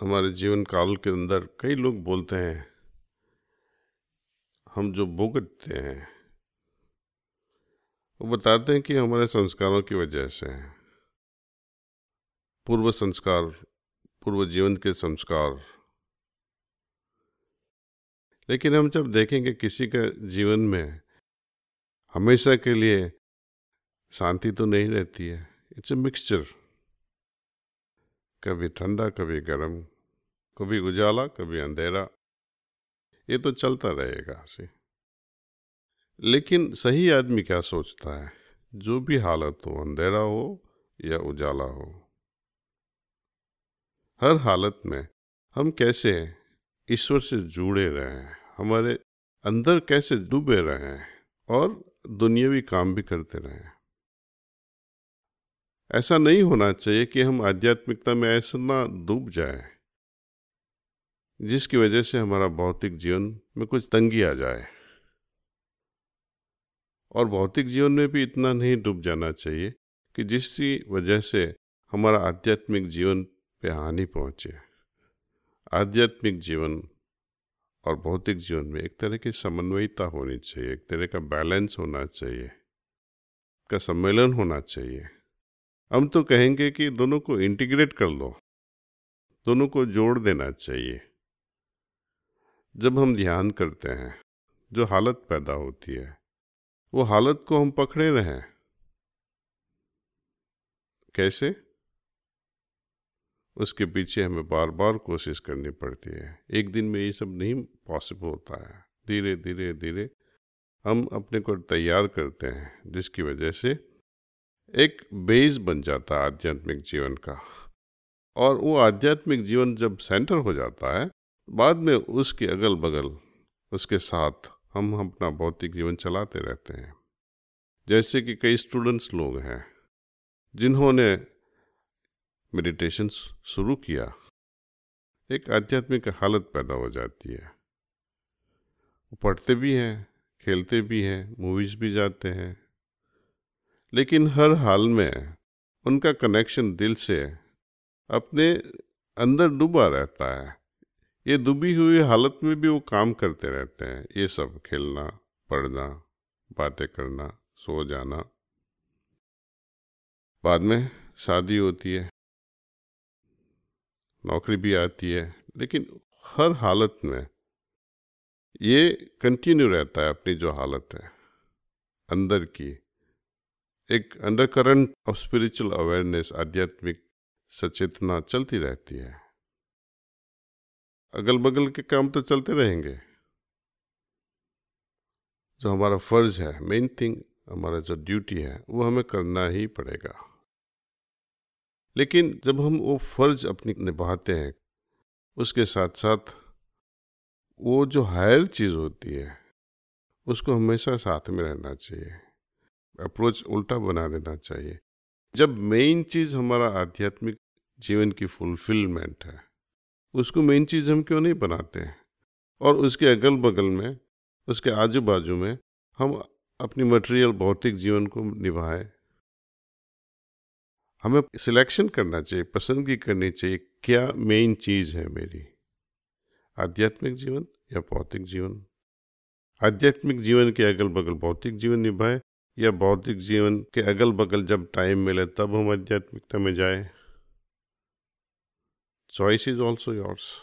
हमारे जीवन काल के अंदर कई लोग बोलते हैं, हम जो भुगतते हैं, वो बताते हैं कि हमारे संस्कारों की वजह से हैं। पूर्व संस्कार, पूर्व जीवन के संस्कार। लेकिन हम जब देखेंगे किसी के जीवन में, हमेशा के लिए शांति तो नहीं रहती है, इट्स ए मिक्सचर कभी ठंडा, कभी गर्म, कभी उजाला, कभी अंधेरा। ये तो चलता रहेगा, से। लेकिन सही आदमी क्या सोचता है? जो भी हालत हो, अंधेरा हो या उजाला हो। हर हालत में हम कैसे ईश्वर से जुड़े रहें? हमारे अंदर कैसे डूबे रहें? और दुनियावी काम भी करते रहें। ऐसा नहीं होना चाहिए कि हम आध्यात्मिकता में ऐसा ना डूब जाए, जिसकी वजह से हमारा भौतिक जीवन में कुछ तंगी आ जाए। और भौतिक जीवन में भी इतना नहीं डूब जाना चाहिए कि जिसकी वजह से हमारा आध्यात्मिक जीवन पे हानि पहुँचे। आध्यात्मिक जीवन और भौतिक जीवन में एक तरह की समन्वयता होनी चाहिए, एक तरह का बैलेंस होना चाहिए, का सम्मेलन होना चाहिए। हम तो कहेंगे कि दोनों को इंटीग्रेट कर लो। दोनों को जोड़ देना चाहिए। जब हम ध्यान करते हैं, जो हालत पैदा होती है, वो हालत को हम पकड़े रहें। कैसे? उसके पीछे हमें बार बार कोशिश करनी पड़ती है। एक दिन में ये सब नहीं पॉसिबल होता है। धीरे धीरे धीरे हम अपने को तैयार करते हैं, जिसकी वजह से एक बेस बन जाता है आध्यात्मिक जीवन का। और वो आध्यात्मिक जीवन जब सेंटर हो जाता है, बाद में उसके अगल बगल उसके साथ हम अपना भौतिक जीवन चलाते रहते हैं। जैसे कि कई स्टूडेंट्स लोग हैं, जिन्होंने मेडिटेशन शुरू किया, एक आध्यात्मिक हालत पैदा हो जाती है। वो पढ़ते भी हैं, खेलते भी हैं मूवीज़ भी जाते हैं लेकिन हर हाल में उनका कनेक्शन दिल से अपने अंदर डूबा रहता है। ये डूबी हुई हालत में भी वो काम करते रहते हैं। ये सब खेलना, पढ़ना, बातें करना, सो जाना। बाद में शादी होती है। नौकरी भी आती है। लेकिन हर हालत में ये कंटिन्यू रहता है अपनी जो हालत है, अंदर की। एक under current of spiritual awareness आध्यात्मिक सचेतना चलती रहती है। अगल बगल के काम तो चलते रहेंगे। जो हमारा फ़र्ज़ है मेन थिंग हमारा जो ड्यूटी है, वो हमें करना ही पड़ेगा। लेकिन जब हम वो फ़र्ज़ अपनी निभाते हैं, उसके साथ साथ वो जो हायर चीज़ होती है, उसको हमेशा साथ में रहना चाहिए। अप्रोच उल्टा बना देना चाहिए। जब मेन चीज़ हमारा आध्यात्मिक जीवन की फुलफिलमेंट है, उसको मेन चीज़ हम क्यों नहीं बनाते हैं? और उसके अगल बगल में, उसके आजू बाजू में हम अपनी मटेरियल भौतिक जीवन को निभाएँ। हमें सिलेक्शन करना चाहिए, पसंदगी करनी चाहिए, क्या मेन चीज़ है मेरी? आध्यात्मिक जीवन या भौतिक जीवन? आध्यात्मिक जीवन के अगल बगल भौतिक जीवन निभाए या भौतिक जीवन के अगल बगल जब टाइम मिले, तब हम आध्यात्मिकता में जाए। Choice is also yours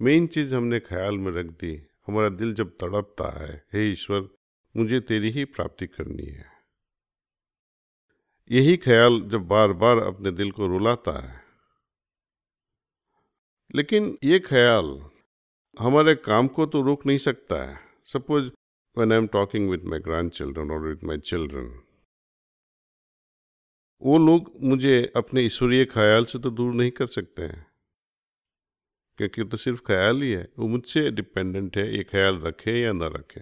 main चीज़ हमने ख्याल में रख दी। हमारा दिल जब तड़पता है, हे ईश्वर, मुझे तेरी ही प्राप्ति करनी है। यही ख्याल जब बार बार अपने दिल को रुलाता है। लेकिन ये ख्याल हमारे काम को तो रोक नहीं सकता है। Suppose when I'm talking with my grandchildren or with my children. वो लोग मुझे अपने ईश्वरीय ख्याल से तो दूर नहीं कर सकते हैं। क्योंकि तो सिर्फ़ ख्याल ही है। वो मुझसे डिपेंडेंट है, ये ख्याल रखे या ना रखे।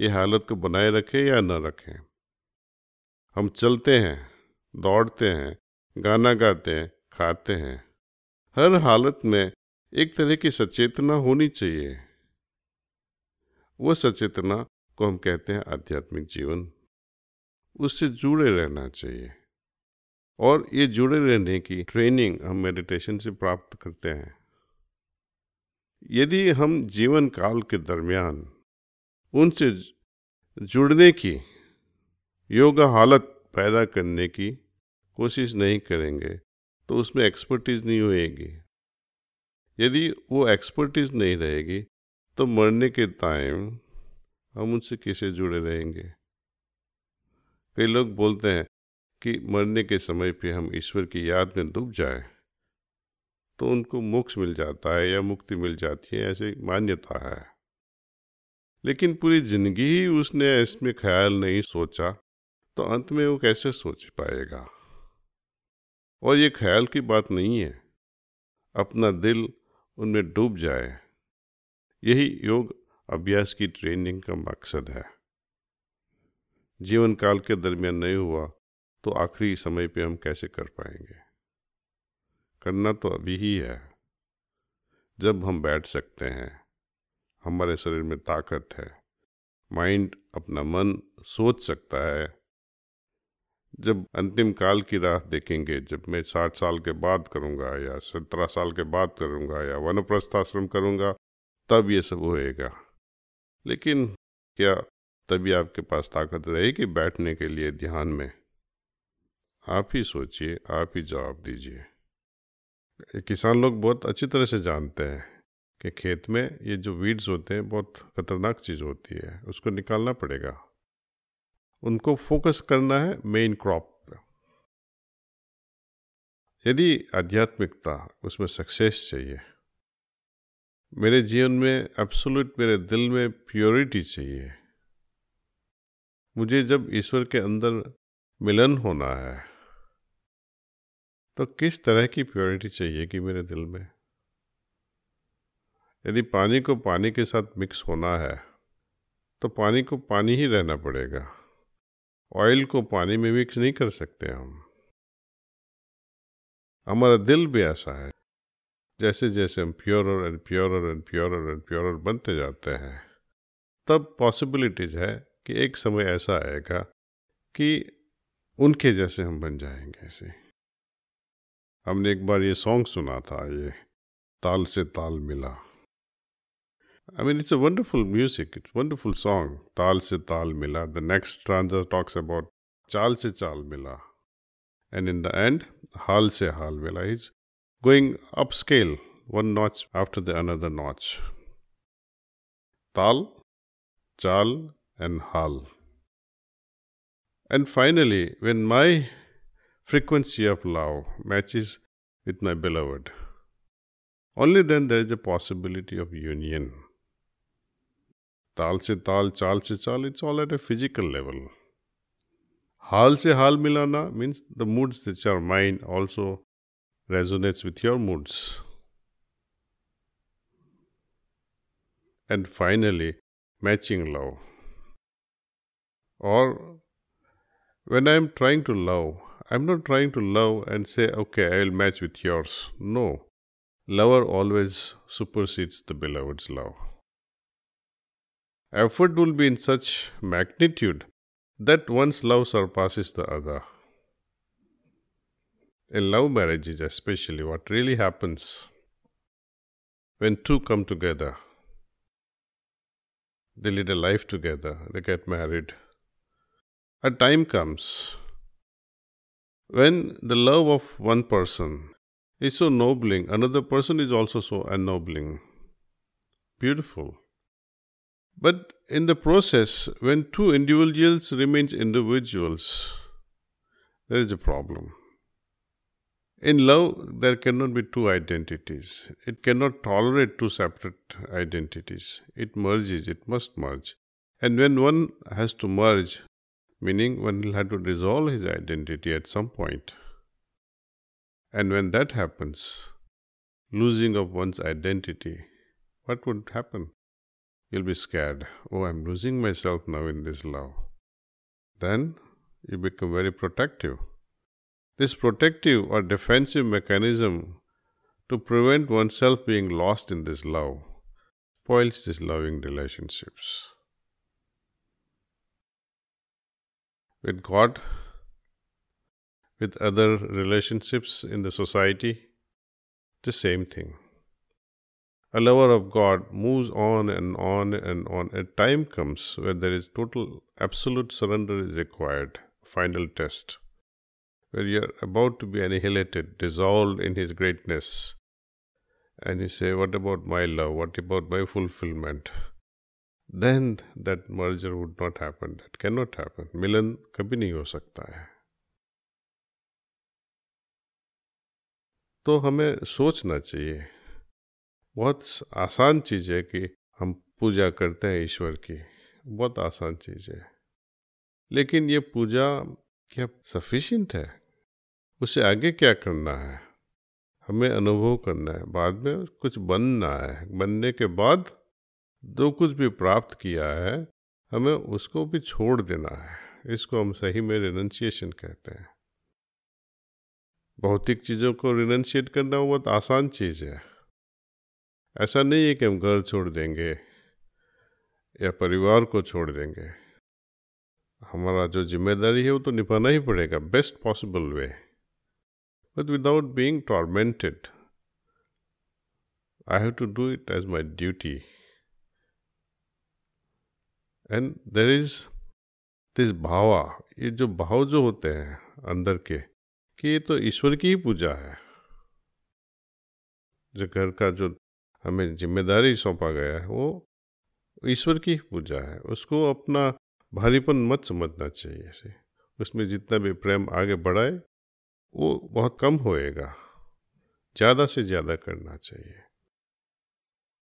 ये हालत को बनाए रखे या ना रखे। हम चलते हैं, दौड़ते हैं, गाना गाते हैं, खाते हैं। हर हालत में एक तरह की सचेतना होनी चाहिए। वो सचेतना को हम कहते हैं आध्यात्मिक जीवन, उससे जुड़े रहना चाहिए। और ये जुड़े रहने की ट्रेनिंग हम मेडिटेशन से प्राप्त करते हैं। यदि हम जीवन काल के दरमियान उनसे जुड़ने की योगा हालत पैदा करने की कोशिश नहीं करेंगे तो उसमें एक्सपर्टीज नहीं होएगी। यदि वो एक्सपर्टीज नहीं रहेगी तो मरने के टाइम हम उनसे कैसे जुड़े रहेंगे? कई लोग बोलते हैं कि मरने के समय पे हम ईश्वर की याद में डूब जाए तो उनको मोक्ष मिल जाता है या मुक्ति मिल जाती है, ऐसी मान्यता है। लेकिन पूरी ज़िंदगी ही उसने इसमें ख्याल नहीं सोचा तो अंत में वो कैसे सोच पाएगा? और ये ख्याल की बात नहीं है। अपना दिल उनमें डूब जाए, यही योग अभ्यास की ट्रेनिंग का मकसद है। जीवन काल के दरमियान नहीं हुआ तो आखिरी समय पे हम कैसे कर पाएँगे? करना तो अभी ही है। जब हम बैठ सकते हैं, हमारे शरीर में ताकत है माइंड अपना मन सोच सकता है। जब अंतिम काल की राह देखेंगे, जब मैं साठ साल के बाद करूँगा या सत्रह साल के बाद करूँगा या वनप्रस्थ आश्रम करूँगा, तब ये सब होएगा। लेकिन क्या तभी आपके पास ताकत रहेगी बैठने के लिए ध्यान में? आप ही सोचिए, आप ही जवाब दीजिए। किसान लोग बहुत अच्छी तरह से जानते हैं कि खेत में ये जो वीड्स होते हैं, बहुत खतरनाक चीज़ होती है, उसको निकालना पड़ेगा। उनको फोकस करना है मेन क्रॉप पर यदि आध्यात्मिकता उसमें सक्सेस चाहिए मेरे जीवन में एब्सोल्यूट मेरे दिल में प्योरिटी चाहिए। मुझे जब ईश्वर के अंदर मिलन होना है तो किस तरह की प्योरिटी चाहिए कि मेरे दिल में? यदि पानी को पानी के साथ मिक्स होना है तो पानी को पानी ही रहना पड़ेगा। ऑयल को पानी में मिक्स नहीं कर सकते हम। हमारा दिल भी ऐसा है। जैसे जैसे हम purer and pure and pure and pure बनते जाते हैं, तब पॉसिबिलिटीज है कि एक समय ऐसा आएगा कि उनके जैसे हम बन जाएँगे ऐसे। हमने एक बार ये सॉन्ग सुना था, ये ताल से ताल मिला। I mean it's a wonderful music it's wonderful song ताल से ताल मिला। द नेक्स्ट ट्रांजर टॉक्स अबाउट चाल से चाल मिला। एंड इन द एंड हाल से हाल मिला। Is going upscale, one notch after the another notch. Tal, chal, and hal. And finally, when my frequency of love matches with my beloved, only then there is a possibility of union. ताल से ताल चाल से चाल it's all at a physical level हाल से हाल मिलाना means the moods which are mind also resonates with your moods. And finally, matching love. Or when I'm trying to love, I'm not trying to love and say, okay, I will match with yours. No. Lover always supersedes the beloved's love effort will be in such magnitude that one's love surpasses the other. In love marriages, especially, what really happens when two come together, they lead a life together, they get married. A time comes when the love of one person is so nobling, another person is also so ennobling. Beautiful. But in the process, when two individuals remains individuals, there is a problem. In love, there cannot be two identities. It cannot tolerate two separate identities. It merges, it must merge. And when one has to merge, meaning one will have to dissolve his identity at some point. And when that happens, losing of one's identity, what would happen? you'll be scared. Oh, I'm losing myself now in this love. Then you become very protective. This protective or defensive mechanism to prevent oneself being lost in this love spoils these loving relationships. With God, with other relationships in the society, the same thing. A lover of God moves on and on and on. A time comes where there is total, absolute surrender is required, final test, where you're about to be annihilated, dissolved in His greatness. And you say, What about my love? What about my fulfillment? Then that merger would not happen. That cannot happen. मिलन कभी नहीं हो सकता है तो हमें सोचना चाहिए बहुत आसान चीज़ है कि हम पूजा करते हैं ईश्वर की बहुत आसान चीज़ है लेकिन ये पूजा क्या सफिशिएंट है उससे आगे क्या करना है? हमें अनुभव करना है। बाद में कुछ बनना है। बनने के बाद जो कुछ भी प्राप्त किया है, हमें उसको भी छोड़ देना है। इसको हम सही में रिनंसिएशन कहते हैं। भौतिक चीज़ों को रिनंशिएट करना बहुत आसान चीज़ है। ऐसा नहीं है कि हम घर छोड़ देंगे या परिवार को छोड़ देंगे। हमारा जो ज़िम्मेदारी है वो तो निभाना ही पड़ेगा। Best possible way but without being tormented I have to do it as my duty and there is this भावा ये जो भाव जो होते हैं अंदर के, कि ये तो ईश्वर की ही पूजा है। जो घर का जो हमें ज़िम्मेदारी सौंपा गया है, वो ईश्वर की पूजा है। उसको अपना भारीपन मत समझना चाहिए उसमें जितना भी प्रेम आगे बढ़ाए वो बहुत कम होएगा। ज़्यादा से ज़्यादा करना चाहिए।